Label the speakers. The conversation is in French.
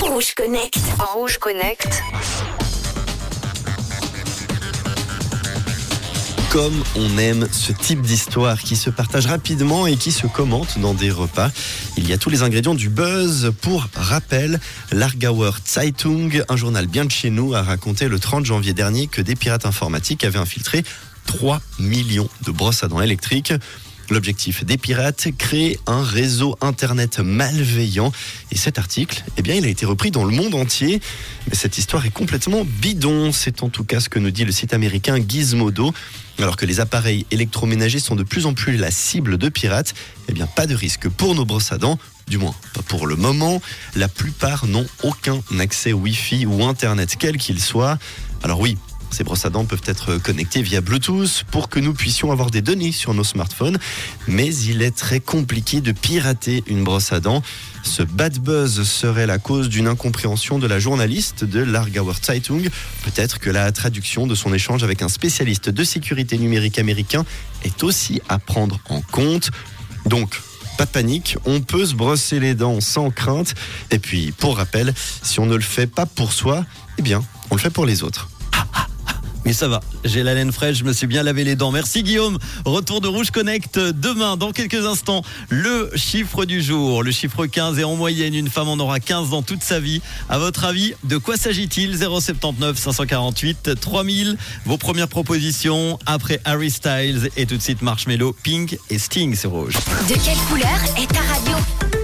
Speaker 1: Rouge Connect.
Speaker 2: Rouge Connect.
Speaker 3: Comme on aime ce type d'histoire qui se partage rapidement et qui se commente dans des repas. Il y a tous les ingrédients du buzz. Pour rappel, l'Argauer Zeitung, un journal bien de chez nous, a raconté le 30 janvier dernier que des pirates informatiques avaient infiltré 3 millions de brosses à dents électriques. L'objectif des pirates, créer un réseau internet malveillant. Et cet article, eh bien, il a été repris dans le monde entier. Mais cette histoire est complètement bidon. C'est en tout cas ce que nous dit le site américain Gizmodo. Alors que les appareils électroménagers sont de plus en plus la cible de pirates, eh bien, pas de risque pour nos brosses à dents. Du moins, pas pour le moment. La plupart n'ont aucun accès Wi-Fi ou Internet, quel qu'il soit. Alors oui, ces brosses à dents peuvent être connectées via Bluetooth pour que nous puissions avoir des données sur nos smartphones, mais il est très compliqué de pirater une brosse à dents. Ce bad buzz serait la cause d'une incompréhension de la journaliste de l'Argauer Zeitung. Peut-être que la traduction de son échange avec un spécialiste de sécurité numérique américain est aussi à prendre en compte. Donc, pas de panique, on peut se brosser les dents sans crainte. Et puis, pour rappel, si on ne le fait pas pour soi, eh bien, on le fait pour les autres.
Speaker 4: Mais ça va, j'ai la laine fraîche, je me suis bien lavé les dents. Merci Guillaume. Retour de Rouge Connect demain, dans quelques instants. Le chiffre du jour, le chiffre 15 et en moyenne, une femme en aura 15 dans toute sa vie. À votre avis, de quoi s'agit-il? 079 548 3000. Vos premières propositions après Harry Styles et tout de suite Marshmello, Pink et Sting, c'est rouge.
Speaker 1: De quelle couleur est ta radio?